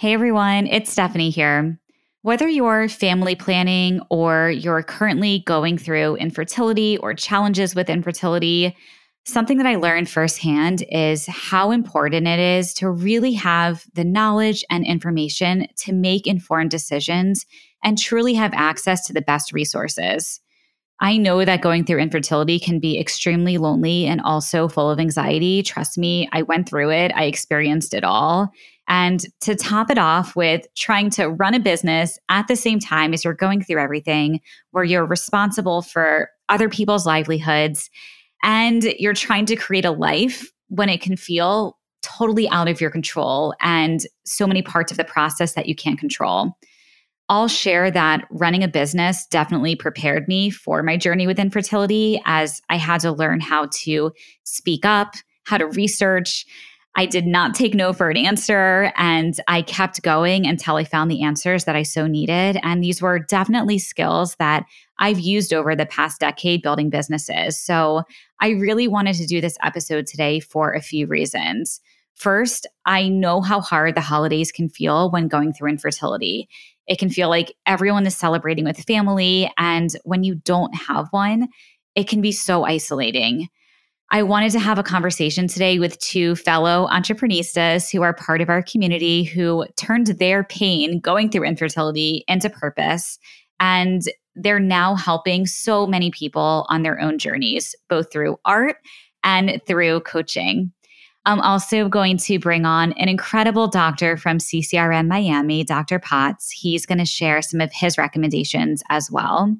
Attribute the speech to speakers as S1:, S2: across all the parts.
S1: Hey everyone, it's Stephanie here. Whether you're family planning or you're currently going through infertility or challenges with infertility, something that I learned firsthand is how important it is to really have the knowledge and information to make informed decisions and truly have access to the best resources. I know that going through infertility can be extremely lonely and also full of anxiety. Trust me, I went through it, I experienced it all. And to top it off with trying to run a business at the same time as you're going through everything, where you're responsible for other people's livelihoods and you're trying to create a life when it can feel totally out of your control and so many parts of the process that you can't control. I'll share that running a business definitely prepared me for my journey with infertility as I had to learn how to speak up, how to research. I did not take no for an answer and I kept going until I found the answers that I so needed. And these were definitely skills that I've used over the past decade building businesses. So I really wanted to do this episode today for a few reasons. First, I know how hard the holidays can feel when going through infertility. It can feel like everyone is celebrating with family. And when you don't have one, it can be so isolating. I wanted to have a conversation today with two fellow Entreprenistas who are part of our community who turned their pain going through infertility into purpose. And they're now helping so many people on their own journeys, both through art and through coaching. I'm also going to bring on an incredible doctor from CCRM Miami, Dr. Potts. He's going to share some of his recommendations as well.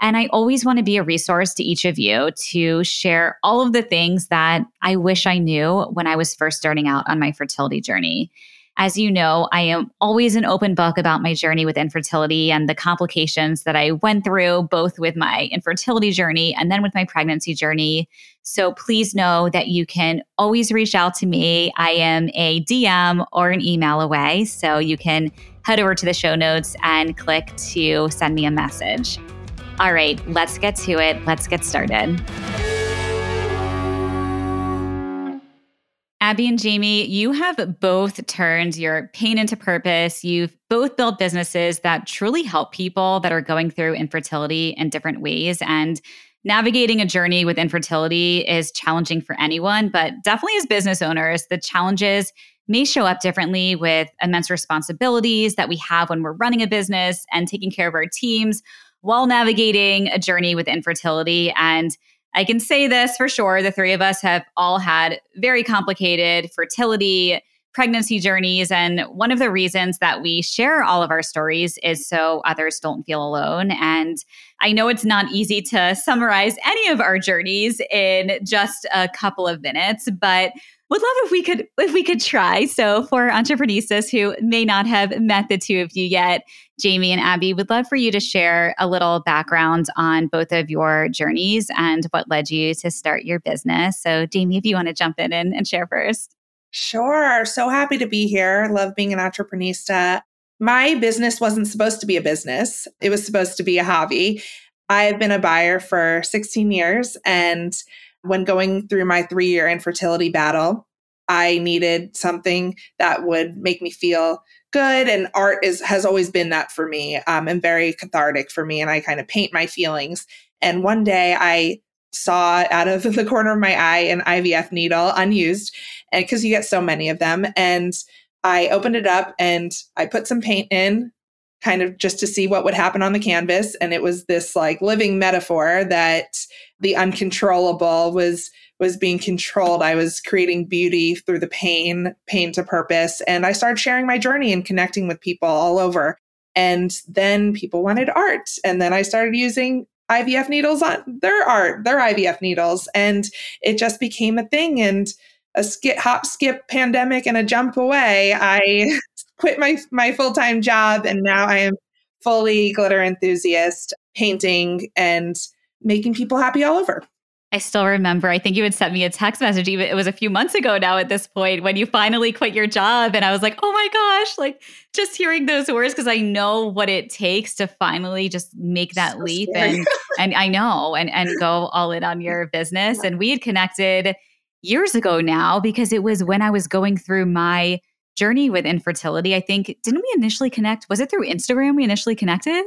S1: And I always want to be a resource to each of you to share all of the things that I wish I knew when I was first starting out on my fertility journey. As you know, I am always an open book about my journey with infertility and the complications that I went through, both with my infertility journey and then with my pregnancy journey. So please know that you can always reach out to me. I am a DM or an email away. So you can head over to the show notes and click to send me a message. All right, let's get to it. Let's get started. Abbe and Jamie, you have both turned your pain into purpose. You've both built businesses that truly help people that are going through infertility in different ways. And navigating a journey with infertility is challenging for anyone, but definitely as business owners, the challenges may show up differently with immense responsibilities that we have when we're running a business and taking care of our teams while navigating a journey with infertility. And I can say this for sure. The three of us have all had very complicated fertility, pregnancy journeys. And one of the reasons that we share all of our stories is so others don't feel alone. And I know it's not easy to summarize any of our journeys in just a couple of minutes, but would love if we could if we could try. So for entrepreneurs who may not have met the two of you yet, Jamie and Abbe, would love for you to share a little background on both of your journeys and what led you to start your business. So Jamie, if you want to jump in and, and share first.
S2: Sure. So happy to be here. Love being an entrepreneur. My business wasn't supposed to be a business. It was supposed to be a hobby. I've been a buyer for 16 years and when going through my three year infertility battle, I needed something that would make me feel good. And art is has always been that for me um, and very cathartic for me. And I kind of paint my feelings. And one day I saw out of the corner of my eye an IVF needle unused, and because you get so many of them. And I opened it up and I put some paint in kind of just to see what would happen on the canvas. And it was this like living metaphor that the uncontrollable was was being controlled. I was creating beauty through the pain, pain to purpose. And I started sharing my journey and connecting with people all over. And then people wanted art. And then I started using IVF needles on their art, their IVF needles. And it just became a thing. And a skip, hop, skip pandemic and a jump away, I quit my my full-time job and now I am fully glitter enthusiast, painting and making people happy all over.
S1: I still remember, I think you had sent me a text message, even it was a few months ago now at this point, when you finally quit your job. And I was like, oh my gosh, like just hearing those words, because I know what it takes to finally just make that so leap. And and I know and and go all in on your business. And we had connected years ago now because it was when I was going through my journey with infertility. I think, didn't we initially connect? Was it through Instagram we initially connected?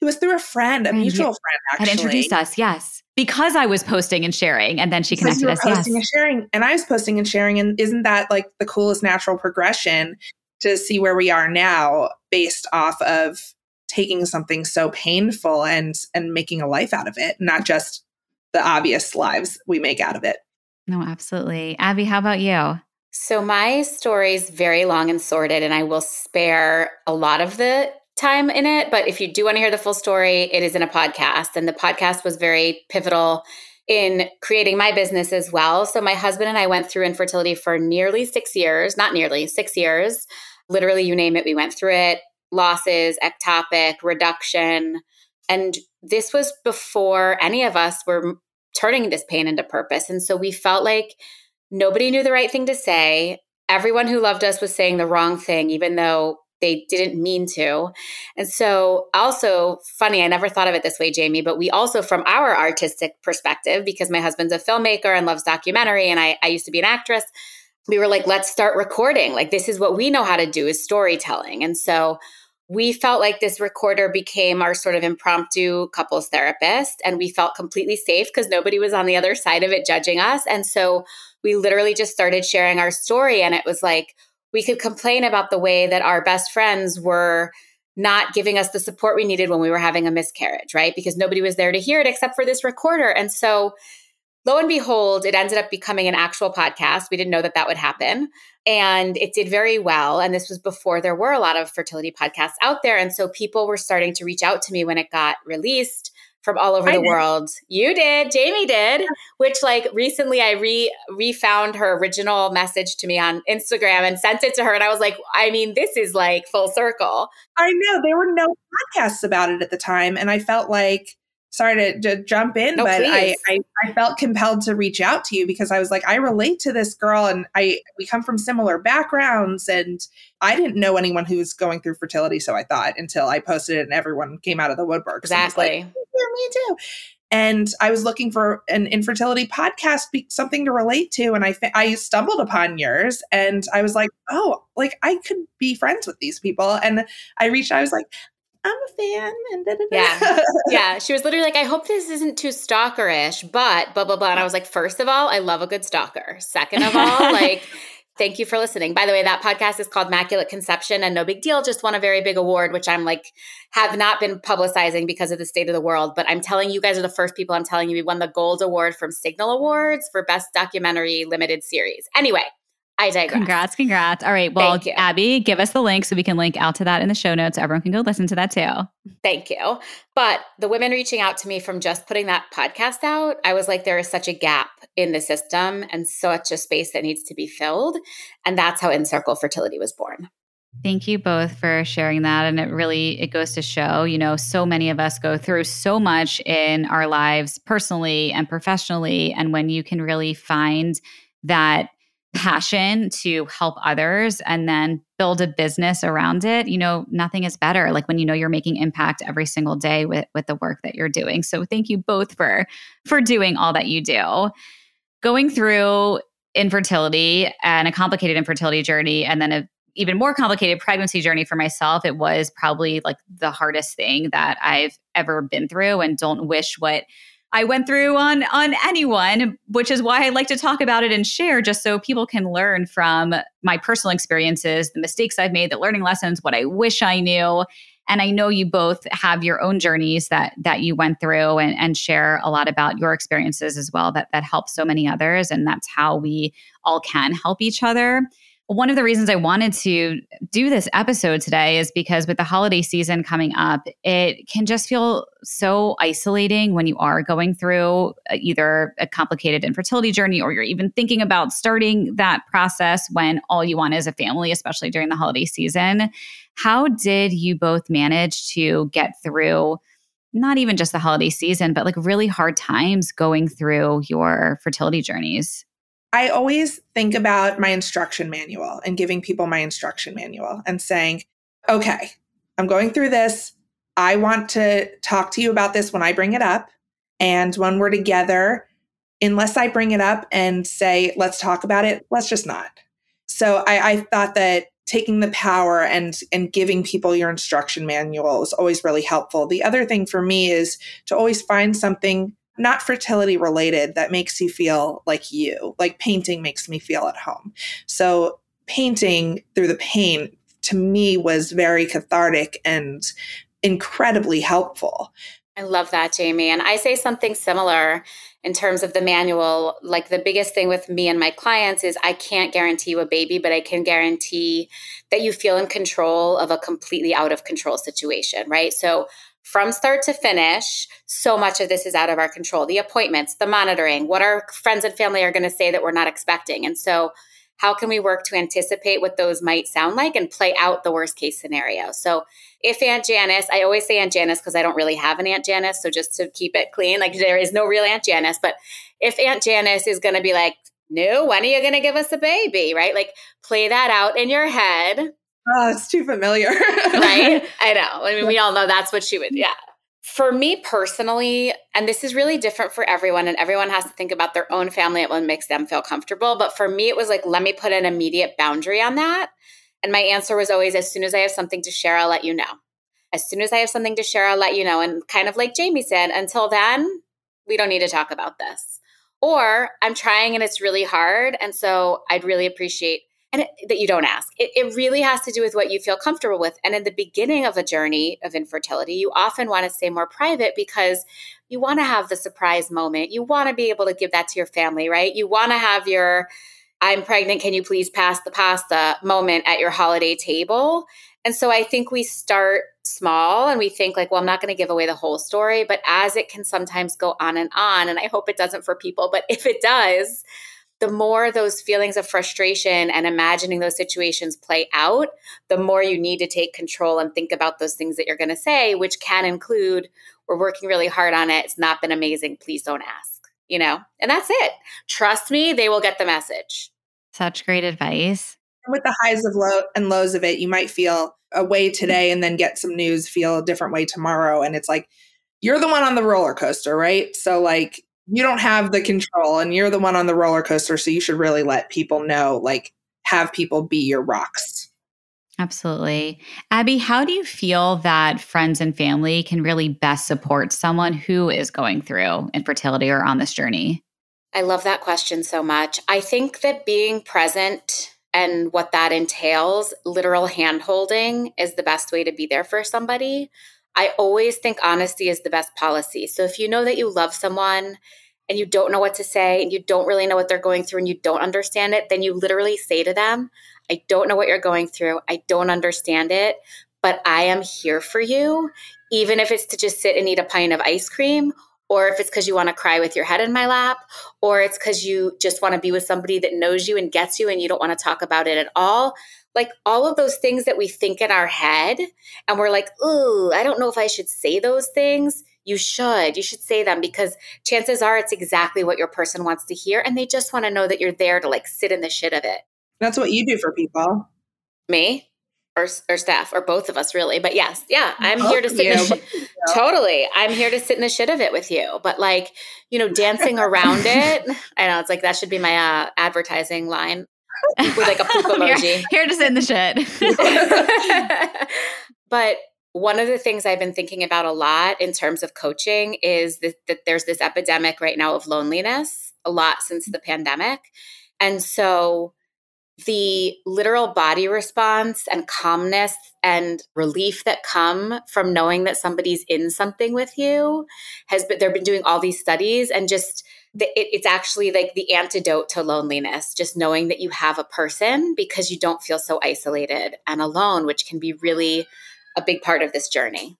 S2: It was through a friend, a mutual friend, actually.
S1: Had introduced us, yes. Because I was posting and sharing, and then she because connected
S2: us. Posting
S1: yes.
S2: and sharing, and I was posting and sharing, and isn't that like the coolest natural progression to see where we are now, based off of taking something so painful and and making a life out of it, not just the obvious lives we make out of it.
S1: No, absolutely. Abbe, how about you?
S3: So my story is very long and sordid, and I will spare a lot of the time in it. But if you do want to hear the full story, it is in a podcast. And the podcast was very pivotal in creating my business as well. So my husband and I went through infertility for nearly six years, not nearly, six years. Literally, you name it, we went through it losses, ectopic, reduction. And this was before any of us were turning this pain into purpose. And so we felt like nobody knew the right thing to say. Everyone who loved us was saying the wrong thing, even though they didn't mean to. And so, also funny, I never thought of it this way, Jamie, but we also, from our artistic perspective, because my husband's a filmmaker and loves documentary, and I, I used to be an actress, we were like, let's start recording. Like, this is what we know how to do is storytelling. And so, we felt like this recorder became our sort of impromptu couples therapist and we felt completely safe because nobody was on the other side of it judging us and so we literally just started sharing our story and it was like we could complain about the way that our best friends were not giving us the support we needed when we were having a miscarriage, right? Because nobody was there to hear it except for this recorder. And so, lo and behold, it ended up becoming an actual podcast. We didn't know that that would happen. And it did very well. And this was before there were a lot of fertility podcasts out there. And so, people were starting to reach out to me when it got released from all over I the did. world. You did, Jamie did, which like recently I re refound her original message to me on Instagram and sent it to her and I was like, I mean, this is like full circle.
S2: I know there were no podcasts about it at the time and I felt like sorry to, to jump in, no, but I, I, I felt compelled to reach out to you because I was like, I relate to this girl, and I we come from similar backgrounds, and I didn't know anyone who was going through fertility, so I thought until I posted it and everyone came out of the woodwork.
S3: Exactly.
S2: Like, me too. And I was looking for an infertility podcast, something to relate to, and I I stumbled upon yours, and I was like, oh, like I could be friends with these people, and I reached. I was like, I'm a fan. And da, da, da.
S3: yeah. Yeah. She was literally like, I hope this isn't too stalkerish, but blah, blah, blah. And I was like, first of all, I love a good stalker. Second of all, like, thank you for listening. By the way, that podcast is called Maculate Conception and no big deal, just won a very big award, which I'm like, have not been publicizing because of the state of the world. But I'm telling you guys are the first people I'm telling you we won the gold award from Signal Awards for best documentary limited series. Anyway, I digress.
S1: Congrats, congrats. All right. Well, Abbe, give us the link so we can link out to that in the show notes. Everyone can go listen to that too.
S3: Thank you. But the women reaching out to me from just putting that podcast out, I was like, there is such a gap in the system and such a space that needs to be filled. And that's how InCircle Fertility was born.
S1: Thank you both for sharing that and it really it goes to show, you know, so many of us go through so much in our lives personally and professionally and when you can really find that passion to help others and then build a business around it you know nothing is better like when you know you're making impact every single day with with the work that you're doing. So thank you both for for doing all that you do. Going through infertility and a complicated infertility journey and then a even more complicated pregnancy journey for myself it was probably like the hardest thing that i've ever been through and don't wish what I went through on on anyone, which is why I like to talk about it and share just so people can learn from my personal experiences, the mistakes I've made, the learning lessons, what I wish I knew. And I know you both have your own journeys that that you went through and, and share a lot about your experiences as well that that help so many others. And that's how we all can help each other. One of the reasons I wanted to do this episode today is because with the holiday season coming up, it can just feel so isolating when you are going through uh, either a complicated infertility journey or you're even thinking about starting that process when all you want is a family, especially during the holiday season. How did you both manage to get through? Not even just the holiday season, but like really hard times going through your fertility journeys.
S2: I always think about my instruction manual and giving people my instruction manual and saying, okay, I'm going through this. I want to talk to you about this when I bring it up. And when we're together, unless I bring it up and say, let's talk about it, let's just not. So I, I thought that taking the power and and giving people your instruction manual is always really helpful. The other thing for me is to always find something not fertility related that makes you feel like you. Like painting makes me feel at home. So painting through the pain to me was very cathartic and incredibly helpful.
S3: I love that, Jamie. And I say something similar in terms of the manual. Like the biggest thing with me and my clients is I can't guarantee you a baby, but I can guarantee that you feel in control of a completely out of control situation, right? So from start to finish, so much of this is out of our control. The appointments, the monitoring, what our friends and family are going to say that we're not expecting. And so how can we work to anticipate what those might sound like and play out the worst case scenario? So, if Aunt Janice, I always say Aunt Janice because I don't really have an Aunt Janice. So, just to keep it clean, like there is no real Aunt Janice. But if Aunt Janice is going to be like, no, when are you going to give us a baby? Right? Like, play that out in your head.
S2: Oh, it's too familiar.
S3: right? I know. I mean, we all know that's what she would, yeah for me personally, and this is really different for everyone, and everyone has to think about their own family and what makes them feel comfortable. But for me, it was like, let me put an immediate boundary on that. And my answer was always, as soon as I have something to share, I'll let you know. As soon as I have something to share, I'll let you know. And kind of like Jamie said, until then, we don't need to talk about this. Or I'm trying and it's really hard. And so I'd really appreciate and it, that you don't ask. It, it really has to do with what you feel comfortable with. And in the beginning of a journey of infertility, you often want to stay more private because you want to have the surprise moment. You want to be able to give that to your family, right? You want to have your I'm pregnant, can you please pass the pasta moment at your holiday table. And so I think we start small and we think like, well, I'm not going to give away the whole story, but as it can sometimes go on and on, and I hope it doesn't for people, but if it does, the more those feelings of frustration and imagining those situations play out, the more you need to take control and think about those things that you're going to say, which can include, we're working really hard on it. It's not been amazing. Please don't ask, you know? And that's it. Trust me, they will get the message.
S1: Such great advice.
S2: With the highs of low and lows of it, you might feel a way today and then get some news, feel a different way tomorrow. And it's like, you're the one on the roller coaster, right? So, like, you don't have the control and you're the one on the roller coaster so you should really let people know like have people be your rocks.
S1: Absolutely. Abbe how do you feel that friends and family can really best support someone who is going through infertility or on this journey?
S3: I love that question so much. I think that being present and what that entails literal hand holding is the best way to be there for somebody I always think honesty is the best policy. So if you know that you love someone and you don't know what to say and you don't really know what they're going through and you don't understand it, then you literally say to them, I don't know what you're going through. I don't understand it, but I am here for you, even if it's to just sit and eat a pint of ice cream or if it's because you want to cry with your head in my lap, or it's because you just want to be with somebody that knows you and gets you and you don't want to talk about it at all like all of those things that we think in our head and we're like, ooh, I don't know if I should say those things. You should. You should say them because chances are it's exactly what your person wants to hear. And they just want to know that you're there to like sit in the shit of it.
S2: That's what you do for people.
S3: Me? Or, or staff or both of us really but yes yeah i'm here to sit in the totally i'm here to sit in the shit of it with you but like you know dancing around it i know it's like that should be my uh, advertising line with like a poop emoji.
S1: here, here to sit in the shit.
S3: but one of the things I've been thinking about a lot in terms of coaching is that, that there's this epidemic right now of loneliness, a lot since the pandemic. And so the literal body response and calmness and relief that come from knowing that somebody's in something with you has been they've been doing all these studies and just the, it, it's actually like the antidote to loneliness just knowing that you have a person because you don't feel so isolated and alone which can be really a big part of this journey.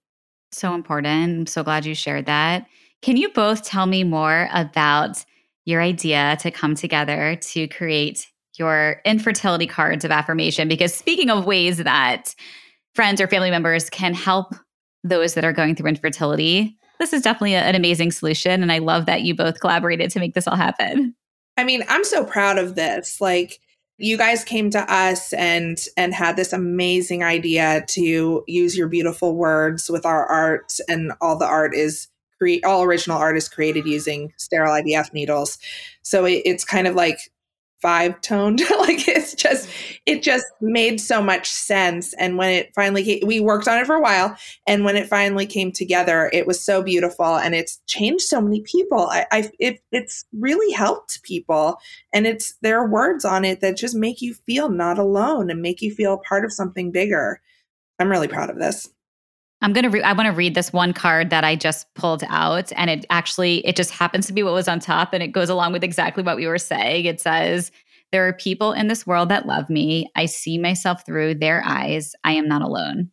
S1: So important. I'm so glad you shared that. Can you both tell me more about your idea to come together to create your infertility cards of affirmation because speaking of ways that friends or family members can help those that are going through infertility this is definitely a, an amazing solution. And I love that you both collaborated to make this all happen.
S2: I mean, I'm so proud of this. Like, you guys came to us and and had this amazing idea to use your beautiful words with our art and all the art is create all original art is created using sterile IVF needles. So it, it's kind of like five toned like it's just it just made so much sense. And when it finally came, we worked on it for a while and when it finally came together it was so beautiful and it's changed so many people. I, I it, it's really helped people and it's there are words on it that just make you feel not alone and make you feel part of something bigger. I'm really proud of this
S1: I'm going to re- I want to read this one card that I just pulled out and it actually it just happens to be what was on top and it goes along with exactly what we were saying. It says there are people in this world that love me. I see myself through their eyes. I am not alone.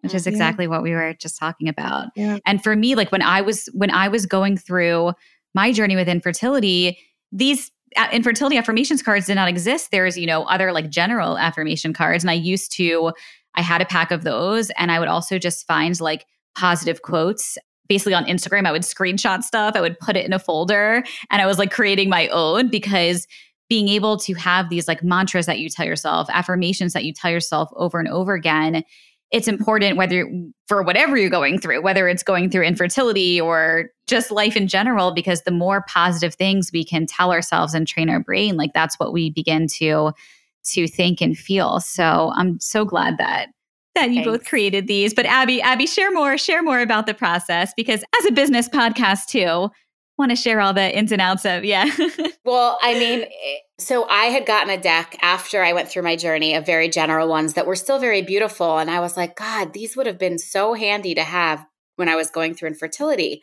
S1: Which is exactly yeah. what we were just talking about. Yeah. And for me like when I was when I was going through my journey with infertility, these uh, infertility affirmations cards did not exist. There's, you know, other like general affirmation cards and I used to I had a pack of those. And I would also just find like positive quotes. Basically on Instagram, I would screenshot stuff, I would put it in a folder, and I was like creating my own because being able to have these like mantras that you tell yourself, affirmations that you tell yourself over and over again, it's important whether for whatever you're going through, whether it's going through infertility or just life in general, because the more positive things we can tell ourselves and train our brain, like that's what we begin to to think and feel. So I'm so glad that that you Thanks. both created these. But Abbe, Abbe, share more, share more about the process because as a business podcast too, want to share all the ins and outs of yeah.
S3: well, I mean, eh, so I had gotten a deck after I went through my journey of very general ones that were still very beautiful and I was like, god, these would have been so handy to have when I was going through infertility.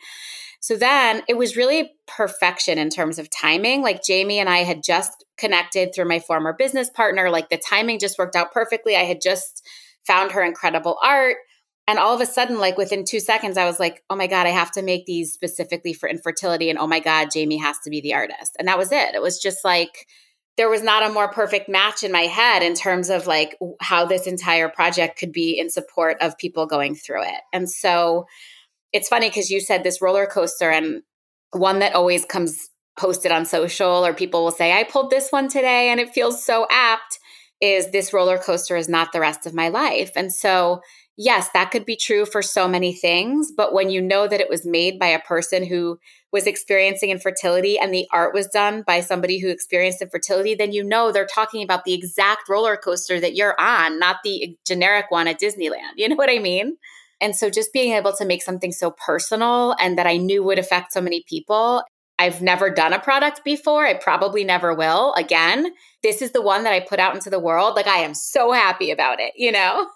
S3: So then it was really perfection in terms of timing. Like Jamie and I had just connected through my former business partner. Like the timing just worked out perfectly. I had just found her incredible art. And all of a sudden, like within two seconds, I was like, oh my God, I have to make these specifically for infertility. And oh my God, Jamie has to be the artist. And that was it. It was just like, there was not a more perfect match in my head in terms of like how this entire project could be in support of people going through it. And so it's funny because you said this roller coaster and one that always comes posted on social or people will say, I pulled this one today and it feels so apt is this roller coaster is not the rest of my life. And so, yes, that could be true for so many things. But when you know that it was made by a person who was experiencing infertility and the art was done by somebody who experienced infertility, then you know they're talking about the exact roller coaster that you're on, not the generic one at Disneyland. You know what I mean? And so just being able to make something so personal and that I knew would affect so many people. I've never done a product before. I probably never will again. This is the one that I put out into the world. Like I am so happy about it, you know?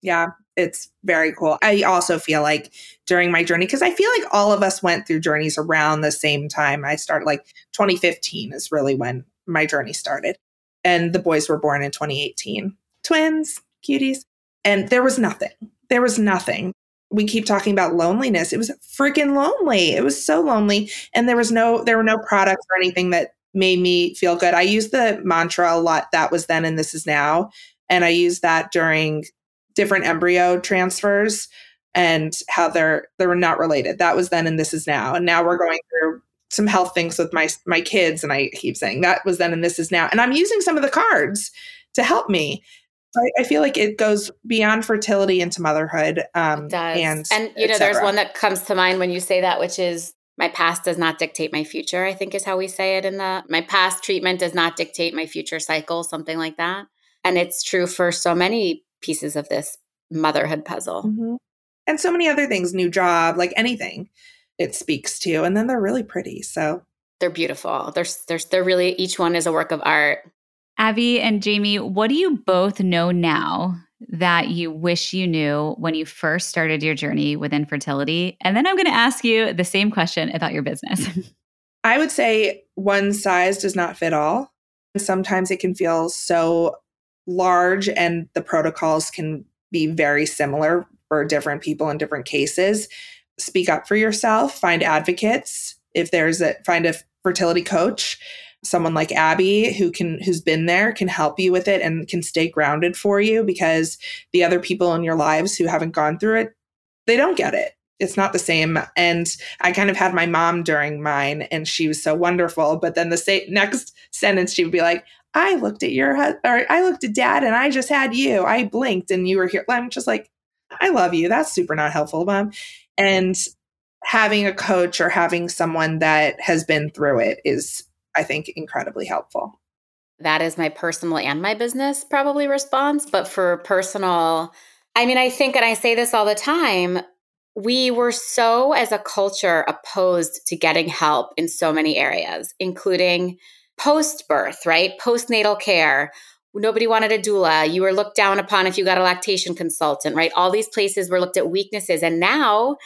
S2: Yeah, it's very cool. I also feel like during my journey, because I feel like all of us went through journeys around the same time. I started like 2015 is really when my journey started. And the boys were born in 2018. Twins, cuties. And there was nothing there was nothing. We keep talking about loneliness. It was freaking lonely. It was so lonely. And there was no, there were no products or anything that made me feel good. I used the mantra a lot that was then and this is now. And I used that during different embryo transfers and how they're they were not related. That was then and this is now. And now we're going through some health things with my my kids and I keep saying that was then and this is now. And I'm using some of the cards to help me. I, I, feel like it goes beyond fertility into motherhood. Um, and
S3: and you know, there's one that comes to mind when you say that, which is my past does not dictate my future. I think is how we say it in the my past treatment does not dictate my future cycle, something like that. And it's true for so many pieces of this motherhood puzzle. Mm-hmm.
S2: And so many other things, new job, like anything it speaks to. And then they're really pretty. So
S3: they're beautiful. They're, they're, they're really, each one is a work of art.
S1: Abbe and Jamie, what do you both know now that you wish you knew when you first started your journey with infertility? And then I'm going to ask you the same question about your business.
S2: I would say one size does not fit all. Sometimes it can feel so large and the protocols can be very similar for different people in different cases. Speak up for yourself, find advocates. If there's a find a fertility coach someone like Abbe who can who's been there can help you with it and can stay grounded for you because the other people in your lives who haven't gone through it they don't get it. It's not the same. And i kind of had my mom during mine and she was so wonderful but then the sa- next sentence she would be like i looked at your or i looked at dad and i just had you. I blinked and you were here. I'm just like i love you. That's super not helpful mom. And having a coach or having someone that has been through it is I think, incredibly helpful.
S3: that is my personal and my business probably response. But for personal, I mean, I think, and I say this all the time, we were so, as a culture, opposed to getting help in so many areas, including post birth, right? Postnatal care. Nobody wanted a doula. You were looked down upon if you got a lactation consultant, right? All these places were looked at weaknesses. And now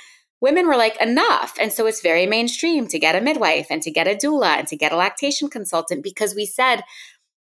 S3: women were like, enough. And so it's very mainstream to get a midwife and to get a doula and to get a lactation consultant because we said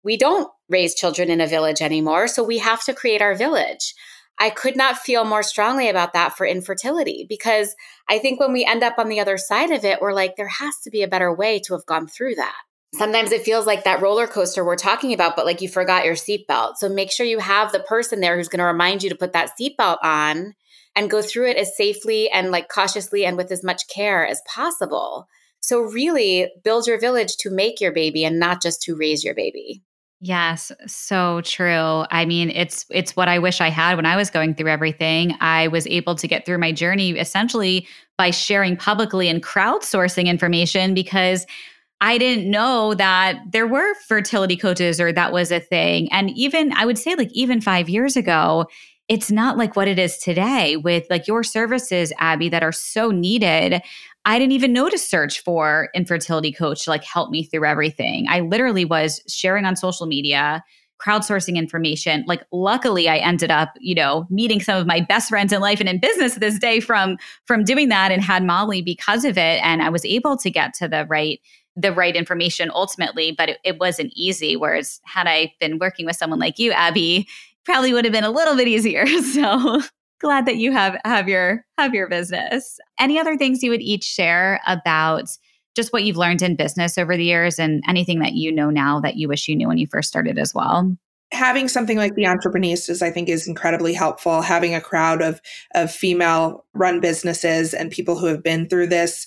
S3: we don't raise children in a village anymore. So we have to create our village. I could not feel more strongly about that for infertility because I think when we end up on the other side of it, we're like, there has to be a better way to have gone through that. Sometimes it feels like that roller coaster we're talking about, but like you forgot your seatbelt. So make sure you have the person there who's going to remind you to put that seatbelt on and go through it as safely and like cautiously and with as much care as possible. So really build your village to make your baby and not just to raise your baby.
S1: Yes, so true. I mean, it's it's what I wish I had when I was going through everything. I was able to get through my journey essentially by sharing publicly and crowdsourcing information because I didn't know that there were fertility coaches or that was a thing. And even I would say like even 5 years ago, it's not like what it is today with like your services Abbe that are so needed. I didn't even know to search for infertility coach to like help me through everything. I literally was sharing on social media, crowdsourcing information. Like luckily I ended up, you know, meeting some of my best friends in life and in business this day from from doing that and had Molly because of it and I was able to get to the right the right information ultimately, but it, it wasn't easy. Whereas had I been working with someone like you, Abbe, probably would have been a little bit easier. So glad that you have have your have your business. Any other things you would each share about just what you've learned in business over the years and anything that you know now that you wish you knew when you first started as well?
S2: having something like the Entreprenistas i think is incredibly helpful having a crowd of of female run businesses and people who have been through this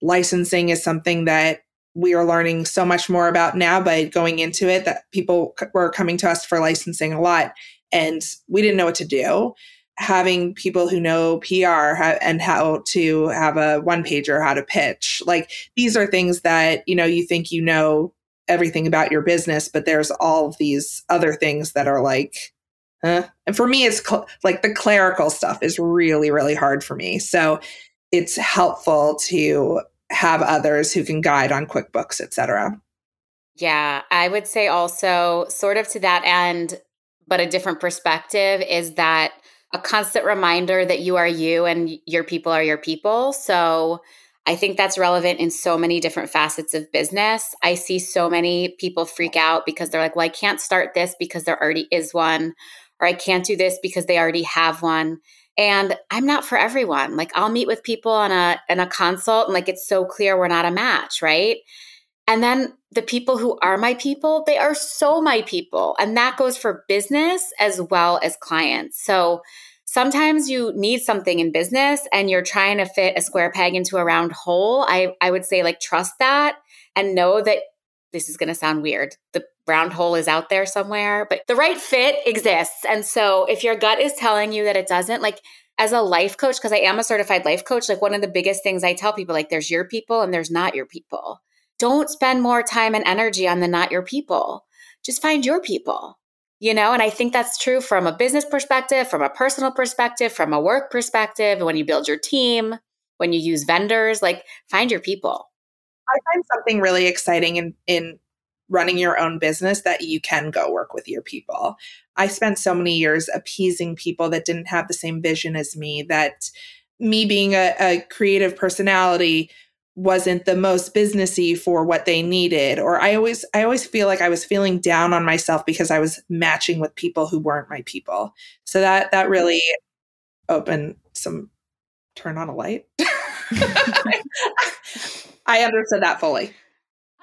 S2: licensing is something that we are learning so much more about now by going into it that people were coming to us for licensing a lot and we didn't know what to do having people who know PR and how to have a one pager, how to pitch. Like these are things that, you know, you think you know everything about your business, but there's all of these other things that are like, huh? And for me, it's cl- like the clerical stuff is really, really hard for me. So it's helpful to have others who can guide on QuickBooks, etc.
S3: Yeah, I would say also, sort of to that end, but a different perspective is that a constant reminder that you are you and your people are your people. So I think that's relevant in so many different facets of business. I see so many people freak out because they're like, well, I can't start this because there already is one, or I can't do this because they already have one. And I'm not for everyone. Like I'll meet with people on a in a consult and like it's so clear we're not a match, right? And then the people who are my people, they are so my people. And that goes for business as well as clients. So sometimes you need something in business and you're trying to fit a square peg into a round hole. I, I would say, like, trust that and know that this is going to sound weird. The round hole is out there somewhere, but the right fit exists. And so if your gut is telling you that it doesn't, like, as a life coach, because I am a certified life coach, like one of the biggest things I tell people, like, there's your people and there's not your people don't spend more time and energy on the not your people. Just find your people. You know, and I think that's true from a business perspective, from a personal perspective, from a work perspective, when you build your team, when you use vendors, like find your people.
S2: I find something really exciting in in running your own business that you can go work with your people. I spent so many years appeasing people that didn't have the same vision as me, that me being a, a creative personality wasn't the most businessy for what they needed or i always i always feel like i was feeling down on myself because i was matching with people who weren't my people so that that really opened some turn on a light i understood that fully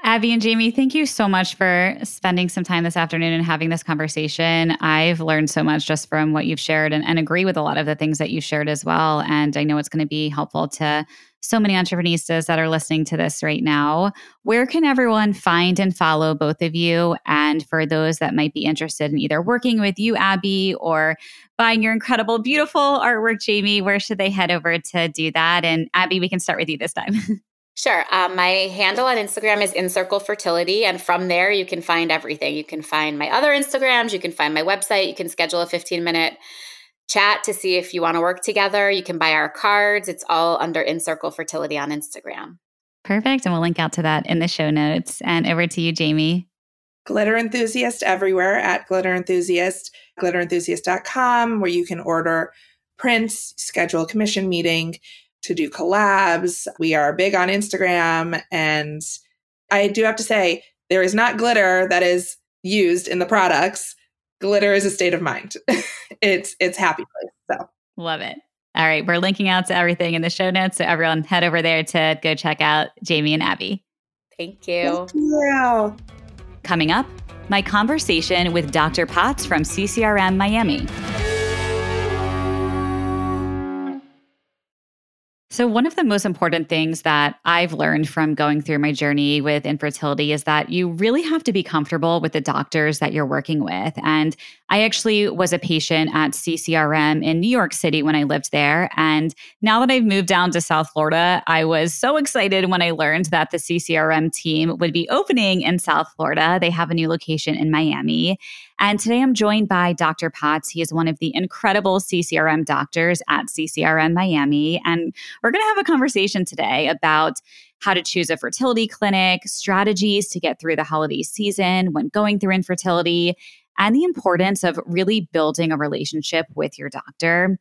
S1: Abbe and Jamie, thank you so much for spending some time this afternoon and having this conversation. I've learned so much just from what you've shared and, and agree with a lot of the things that you shared as well. And I know it's going to be helpful to so many entrepreneurs that are listening to this right now. Where can everyone find and follow both of you? And for those that might be interested in either working with you, Abbe, or buying your incredible, beautiful artwork, Jamie, where should they head over to do that? And Abbe, we can start with you this time.
S3: Sure. Um, my handle on Instagram is InCircle Fertility. And from there, you can find everything. You can find my other Instagrams. You can find my website. You can schedule a 15 minute chat to see if you want to work together. You can buy our cards. It's all under InCircle Fertility on Instagram.
S1: Perfect. And we'll link out to that in the show notes. And over to you, Jamie.
S2: Glitter Enthusiast everywhere at Glitter Enthusiast, glitterenthusiast.com, where you can order prints, schedule a commission meeting to do collabs. We are big on Instagram. And I do have to say, there is not glitter that is used in the products. Glitter is a state of mind. it's it's happy place. So
S1: love it. All right. We're linking out to everything in the show notes. So everyone head over there to go check out Jamie and Abbe.
S3: Thank you.
S2: Thank you.
S1: Coming up, my conversation with Dr. Potts from CCRM Miami. So, one of the most important things that I've learned from going through my journey with infertility is that you really have to be comfortable with the doctors that you're working with. And I actually was a patient at CCRM in New York City when I lived there. And now that I've moved down to South Florida, I was so excited when I learned that the CCRM team would be opening in South Florida. They have a new location in Miami. And today I'm joined by Dr. Potts. He is one of the incredible CCRM doctors at CCRM Miami. And we're going to have a conversation today about how to choose a fertility clinic, strategies to get through the holiday season when going through infertility, and the importance of really building a relationship with your doctor.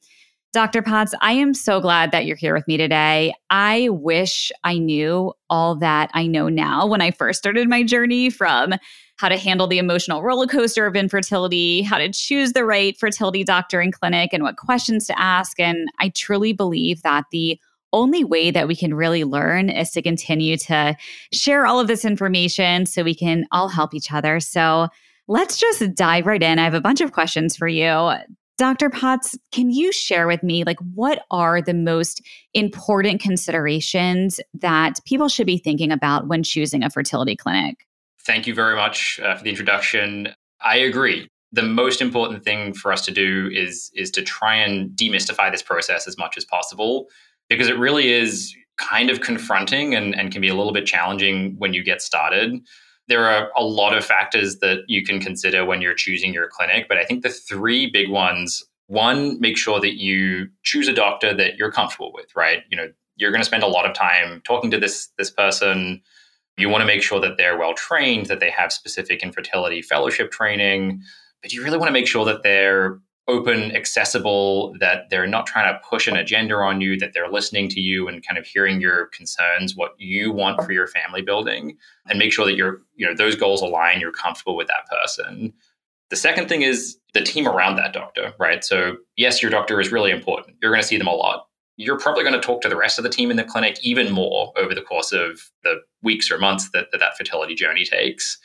S1: Dr. Potts, I am so glad that you're here with me today. I wish I knew all that I know now when I first started my journey from how to handle the emotional roller coaster of infertility, how to choose the right fertility doctor and clinic, and what questions to ask. And I truly believe that the only way that we can really learn is to continue to share all of this information so we can all help each other. So let's just dive right in. I have a bunch of questions for you. Dr. Potts, can you share with me like what are the most important considerations that people should be thinking about when choosing a fertility clinic?
S4: Thank you very much uh, for the introduction. I agree. The most important thing for us to do is is to try and demystify this process as much as possible because it really is kind of confronting and, and can be a little bit challenging when you get started. There are a lot of factors that you can consider when you're choosing your clinic, but I think the three big ones one, make sure that you choose a doctor that you're comfortable with, right? You know, you're going to spend a lot of time talking to this this person you want to make sure that they're well trained, that they have specific infertility fellowship training, but you really want to make sure that they're open, accessible, that they're not trying to push an agenda on you, that they're listening to you and kind of hearing your concerns, what you want for your family building, and make sure that you're, you know, those goals align, you're comfortable with that person. The second thing is the team around that doctor, right? So, yes, your doctor is really important. You're going to see them a lot you're probably going to talk to the rest of the team in the clinic even more over the course of the weeks or months that that, that fertility journey takes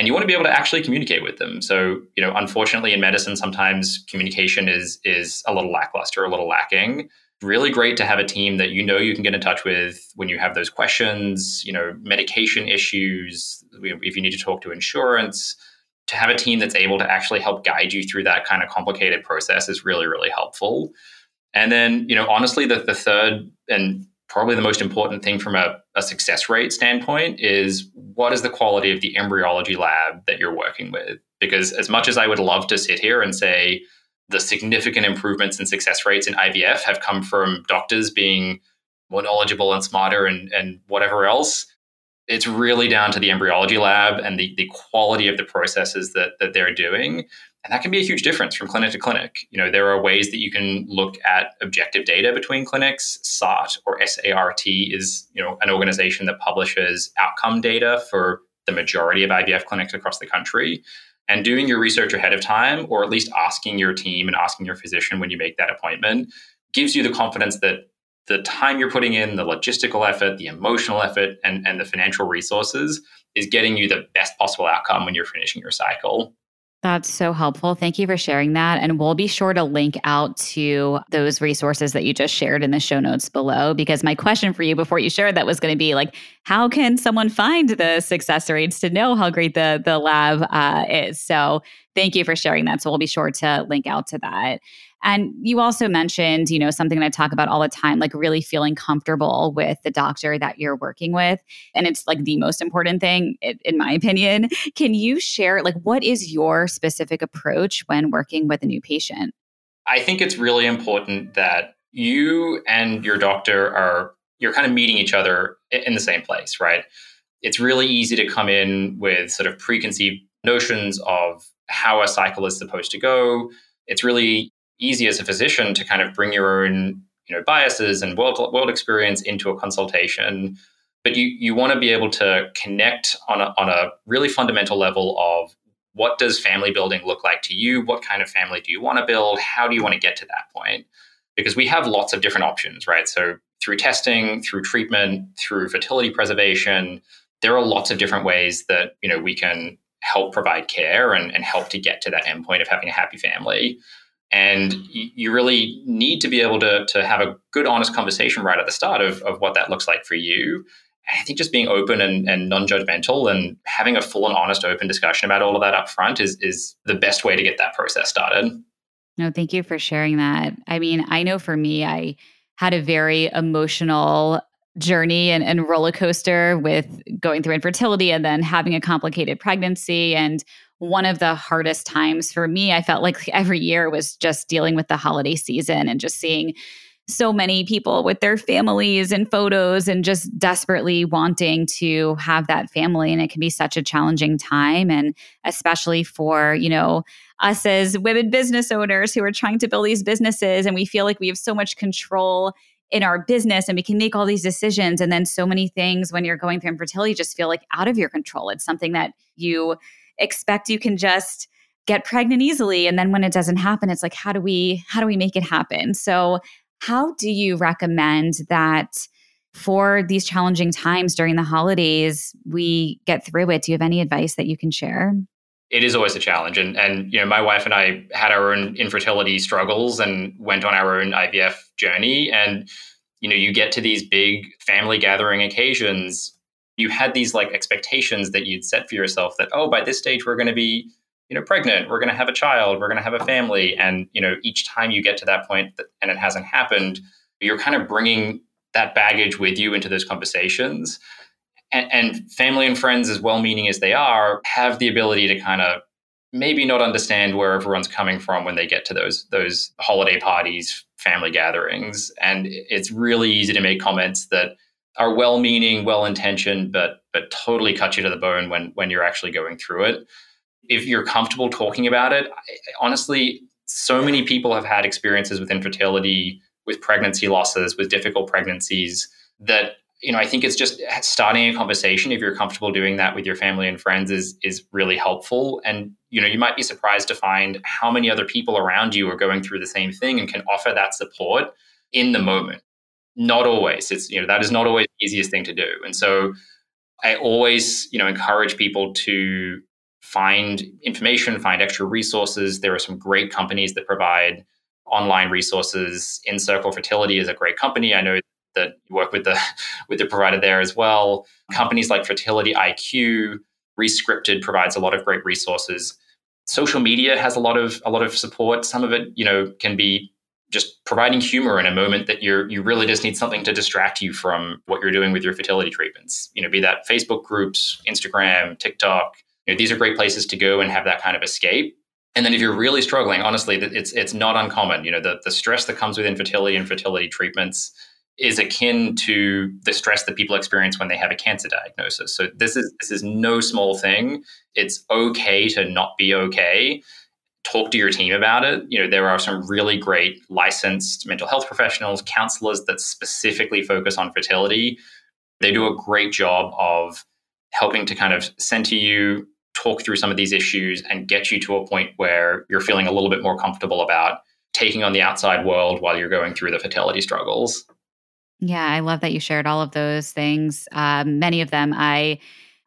S4: and you want to be able to actually communicate with them. So you know unfortunately in medicine sometimes communication is is a little lackluster a little lacking. Really great to have a team that you know you can get in touch with when you have those questions you know medication issues if you need to talk to insurance. To have a team that's able to actually help guide you through that kind of complicated process is really really helpful. And then, you know, honestly, the, the third and probably the most important thing from a, a success rate standpoint is what is the quality of the embryology lab that you're working with? Because as much as I would love to sit here and say the significant improvements in success rates in IVF have come from doctors being more knowledgeable and smarter and, and whatever else, it's really down to the embryology lab and the, the quality of the processes that, that they're doing and that can be a huge difference from clinic to clinic. You know, there are ways that you can look at objective data between clinics. SART or SART is, you know, an organization that publishes outcome data for the majority of IVF clinics across the country. And doing your research ahead of time, or at least asking your team and asking your physician when you make that appointment, gives you the confidence that the time you're putting in, the logistical effort, the emotional effort, and, and the financial resources is getting you the best possible outcome when you're finishing your cycle.
S1: That's so helpful. Thank you for sharing that. And we'll be sure to link out to those resources that you just shared in the show notes below. Because my question for you before you shared that was going to be like, how can someone find the success rates to know how great the, the lab uh, is? So thank you for sharing that. So we'll be sure to link out to that. And you also mentioned, you know, something that I talk about all the time, like really feeling comfortable with the doctor that you're working with. And it's like the most important thing, in my opinion. Can you share, like, what is your specific approach when working with a new patient?
S4: I think it's really important that you and your doctor are, you're kind of meeting each other in the same place, right? It's really easy to come in with sort of preconceived notions of how a cycle is supposed to go. It's really easy as a physician to kind of bring your own you know biases and world world experience into a consultation. But you you want to be able to connect on a, on a really fundamental level of what does family building look like to you? What kind of family do you want to build? How do you want to get to that point? Because we have lots of different options right? So through testing through treatment through fertility preservation there are lots of different ways that you know we can help provide care and, and help to get to that endpoint of having a happy family and you really need to be able to, to have a good, honest conversation right at the start of, of what that looks like for you. I think just being open and, and non judgmental and having a full and honest, open discussion about all of that up front is, is the best way to get that process started.
S1: No, thank you for sharing that. I mean, I know for me, I had a very emotional journey and, and roller coaster with going through infertility and then having a complicated pregnancy and one of the hardest times for me, I felt like every year was just dealing with the holiday season and just seeing so many people with their families and photos and just desperately wanting to have that family. And it can be such a challenging time. And especially for you know us as women business owners who are trying to build these businesses and we feel like we have so much control in our business and we can make all these decisions. And then so many things when you're going through infertility just feel like out of your control. It's something that you expect you can just get pregnant easily and then when it doesn't happen it's like how do we how do we make it happen? So how do you recommend that for these challenging times during the holidays we get through it? Do you have any advice that you can share?
S4: It is always a challenge and and you know my wife and I had our own infertility struggles and went on our own IVF journey and you know you get to these big family gathering occasions you had these like expectations that you'd set for yourself that oh by this stage we're going to be you know pregnant we're going to have a child we're going to have a family and you know each time you get to that point that, and it hasn't happened you're kind of bringing that baggage with you into those conversations. And, and family and friends as well-meaning as they are have the ability to kind of maybe not understand where everyone's coming from when they get to those those holiday parties family gatherings and it's really easy to make comments that are well-meaning, well-intentioned, but but totally cut you to the bone when when you're actually going through it. If you're comfortable talking about it, I, honestly, so many people have had experiences with infertility, with pregnancy losses, with difficult pregnancies that you know I think it's just starting a conversation. If you're comfortable doing that with your family and friends, is is really helpful. And you know you might be surprised to find how many other people around you are going through the same thing and can offer that support in the moment not always. It's you know that is not always the easiest thing to do. And so i always you know encourage people to find information find extra resources. There are some great companies that provide online resources. InCircle fertility is a great company. I know that you work with the with the provider there as well. Companies like FertilityIQ rescripted provides a lot of great resources. Social media has a lot of a lot of support. Some of it you know can be just providing humor in a moment that you're you really just need something to distract you from what you're doing with your fertility treatments. You know, be that Facebook groups, Instagram, TikTok. You know, these are great places to go and have that kind of escape. And then if you're really struggling, honestly, it's it's not uncommon. You know, the the stress that comes with infertility and fertility treatments is akin to the stress that people experience when they have a cancer diagnosis. So this is this is no small thing. It's okay to not be okay talk to your team about it. You know, there are some really great licensed mental health professionals, counselors that specifically focus on fertility. They do a great job of helping to kind of center you, talk through some of these issues, and get you to a point where you're feeling a little bit more comfortable about taking on the outside world while you're going through the fertility struggles.
S1: Yeah, I love that you shared all of those things. Um, many of them I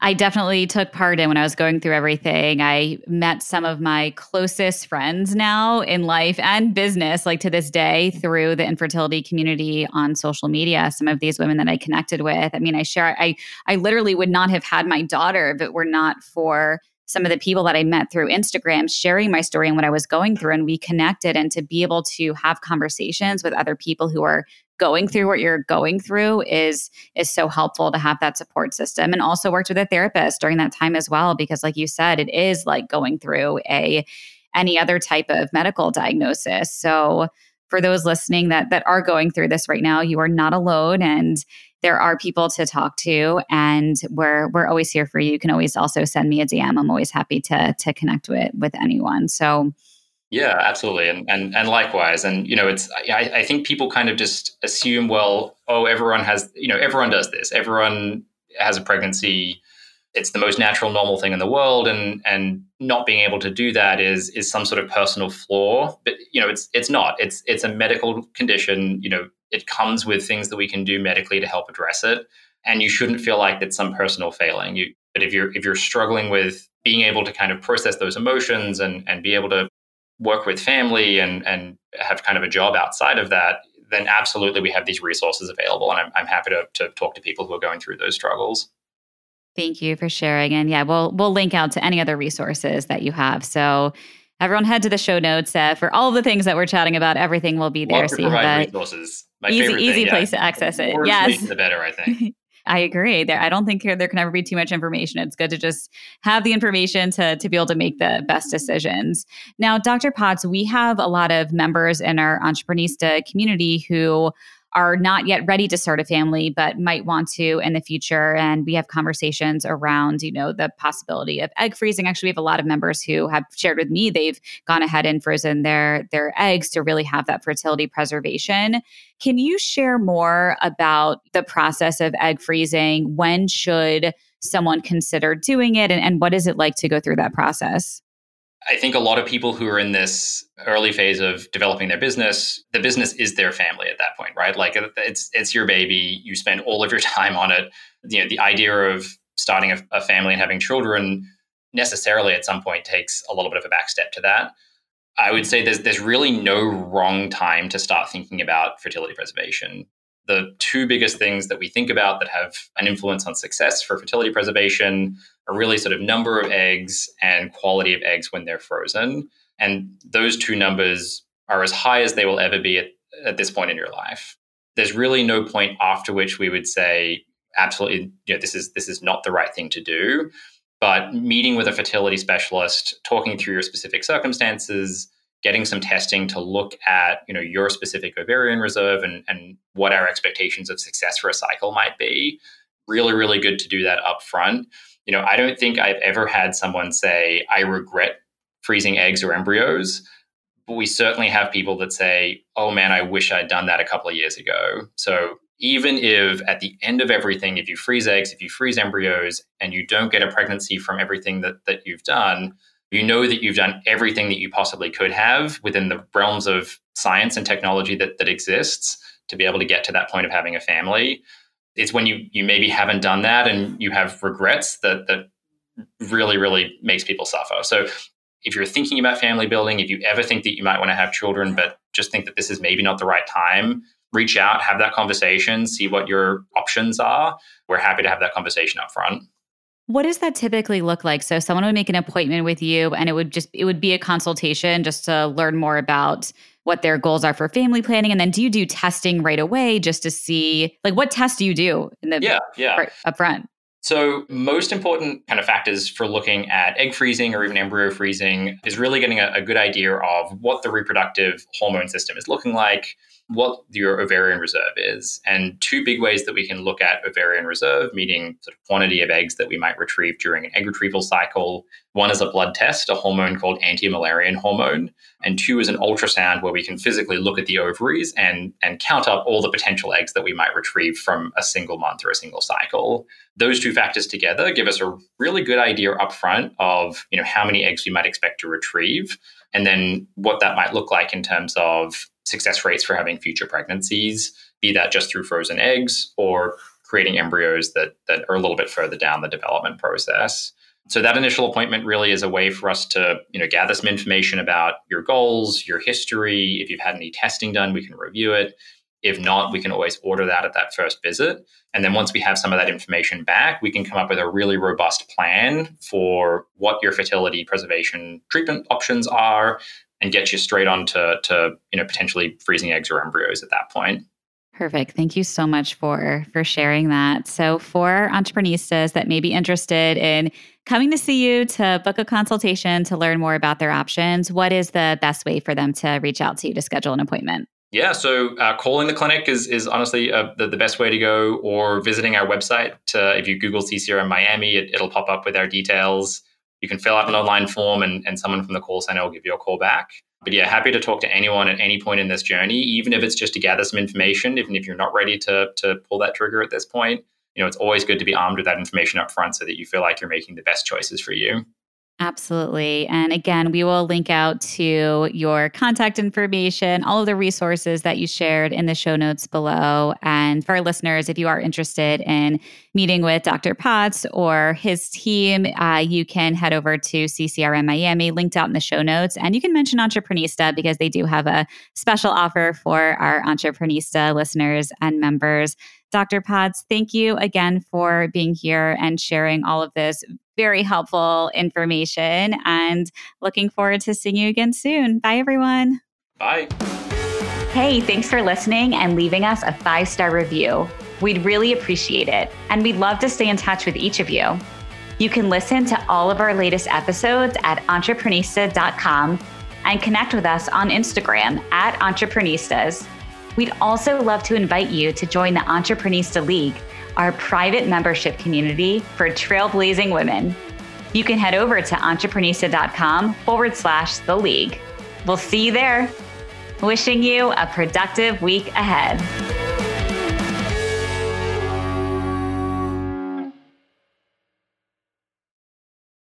S1: I definitely took part in when I was going through everything. I met some of my closest friends now in life and business, like to this day, through the infertility community on social media. Some of these women that I connected with. I mean, I share, I, I literally would not have had my daughter if it were not for some of the people that I met through Instagram sharing my story and what I was going through. And we connected and to be able to have conversations with other people who are going through what you're going through is is so helpful to have that support system and also worked with a therapist during that time as well because like you said it is like going through a any other type of medical diagnosis so for those listening that that are going through this right now you are not alone and there are people to talk to and we're we're always here for you. You can always also send me a DM. I'm always happy to to connect with with anyone. So
S4: yeah, absolutely, and and and likewise, and you know, it's I, I think people kind of just assume, well, oh, everyone has, you know, everyone does this. Everyone has a pregnancy. It's the most natural, normal thing in the world, and and not being able to do that is is some sort of personal flaw. But you know, it's it's not. It's it's a medical condition. You know, it comes with things that we can do medically to help address it. And you shouldn't feel like it's some personal failing. You, but if you're if you're struggling with being able to kind of process those emotions and and be able to work with family and and have kind of a job outside of that, then absolutely we have these resources available. And I'm, I'm happy to, to talk to people who are going through those struggles.
S1: Thank you for sharing. And yeah, we'll we'll link out to any other resources that you have. So everyone head to the show notes uh, for all the things that we're chatting about. Everything will be there.
S4: Love so you have a resources.
S1: My easy, easy thing, place yeah. to access it.
S4: More
S1: yes,
S4: the better. I think.
S1: I agree. There, I don't think there can ever be too much information. It's good to just have the information to to be able to make the best decisions. Now, Dr. Potts, we have a lot of members in our Entreprenista community who are not yet ready to start a family but might want to in the future. And we have conversations around you know the possibility of egg freezing. Actually we have a lot of members who have shared with me they've gone ahead and frozen their their eggs to really have that fertility preservation. Can you share more about the process of egg freezing? When should someone consider doing it? And, and what is it like to go through that process
S4: I think a lot of people who are in this early phase of developing their business, the business is their family at that point, right? Like it's it's your baby. You spend all of your time on it. You know, the idea of starting a, a family and having children necessarily at some point takes a little bit of a back step to that. I would say there's there's really no wrong time to start thinking about fertility preservation the two biggest things that we think about that have an influence on success for fertility preservation are really sort of number of eggs and quality of eggs when they're frozen. And those two numbers are as high as they will ever be at, at this point in your life. There's really no point after which we would say, absolutely, you know, this is this is not the right thing to do. But meeting with a fertility specialist, talking through your specific circumstances, getting some testing to look at you know your specific ovarian reserve and, and what our expectations of success for a cycle might be really really good to do that up front you know i don't think i've ever had someone say i regret freezing eggs or embryos but we certainly have people that say oh man i wish i'd done that a couple of years ago so even if at the end of everything if you freeze eggs if you freeze embryos and you don't get a pregnancy from everything that, that you've done you know that you've done everything that you possibly could have within the realms of science and technology that, that exists to be able to get to that point of having a family. It's when you you maybe haven't done that and you have regrets that that really, really makes people suffer. So if you're thinking about family building, if you ever think that you might want to have children, but just think that this is maybe not the right time, reach out, have that conversation, see what your options are. We're happy to have that conversation up front.
S1: What does that typically look like? So someone would make an appointment with you and it would just it would be a consultation just to learn more about what their goals are for family planning and then do you do testing right away just to see like what tests do you do in the
S4: yeah, yeah.
S1: Right, up front?
S4: So, most important kind of factors for looking at egg freezing or even embryo freezing is really getting a, a good idea of what the reproductive hormone system is looking like, what your ovarian reserve is. And two big ways that we can look at ovarian reserve, meaning sort of quantity of eggs that we might retrieve during an egg retrieval cycle. One is a blood test, a hormone called anti-Müllerian hormone. And two is an ultrasound where we can physically look at the ovaries and, and count up all the potential eggs that we might retrieve from a single month or a single cycle. Those two factors together give us a really good idea upfront of you know how many eggs we might expect to retrieve and then what that might look like in terms of success rates for having future pregnancies, be that just through frozen eggs or creating embryos that, that are a little bit further down the development process. So that initial appointment really is a way for us to, you know, gather some information about your goals, your history. If you've had any testing done, we can review it. If not, we can always order that at that first visit. And then once we have some of that information back, we can come up with a really robust plan for what your fertility preservation treatment options are and get you straight on to, to you know, potentially freezing eggs or embryos at that point.
S1: Perfect. Thank you so much for for sharing that. So for entrepreneurs that may be interested in coming to see you to book a consultation to learn more about their options, what is the best way for them to reach out to you to schedule an appointment?
S4: Yeah, so uh, calling the clinic is is honestly uh, the, the best way to go, or visiting our website. To, if you Google CCRM Miami, it, it'll pop up with our details. You can fill out an online form, and, and someone from the call center will give you a call back. But yeah, happy to talk to anyone at any point in this journey, even if it's just to gather some information. Even if you're not ready to to pull that trigger at this point, you know, it's always good to be armed with that information up front so that you feel like you're making the best choices for you.
S1: Absolutely. And again, we will link out to your contact information, all of the resources that you shared in the show notes below. And for our listeners, if you are interested in meeting with Dr. Potts or his team, uh, you can head over to CCRM Miami, linked out in the show notes. And you can mention Entreprenista because they do have a special offer for our Entreprenista listeners and members. Dr. Potts, thank you again for being here and sharing all of this very helpful information and looking forward to seeing you again soon. Bye, everyone.
S4: Bye.
S1: Hey, thanks for listening and leaving us a five star review. We'd really appreciate it, and we'd love to stay in touch with each of you. You can listen to all of our latest episodes at entreprenista.com and connect with us on Instagram at entreprenistas. We'd also love to invite you to join the Entreprenista League our private membership community for trailblazing women. You can head over to entreprenista.com forward slash the league. We'll see you there. Wishing you a productive week ahead.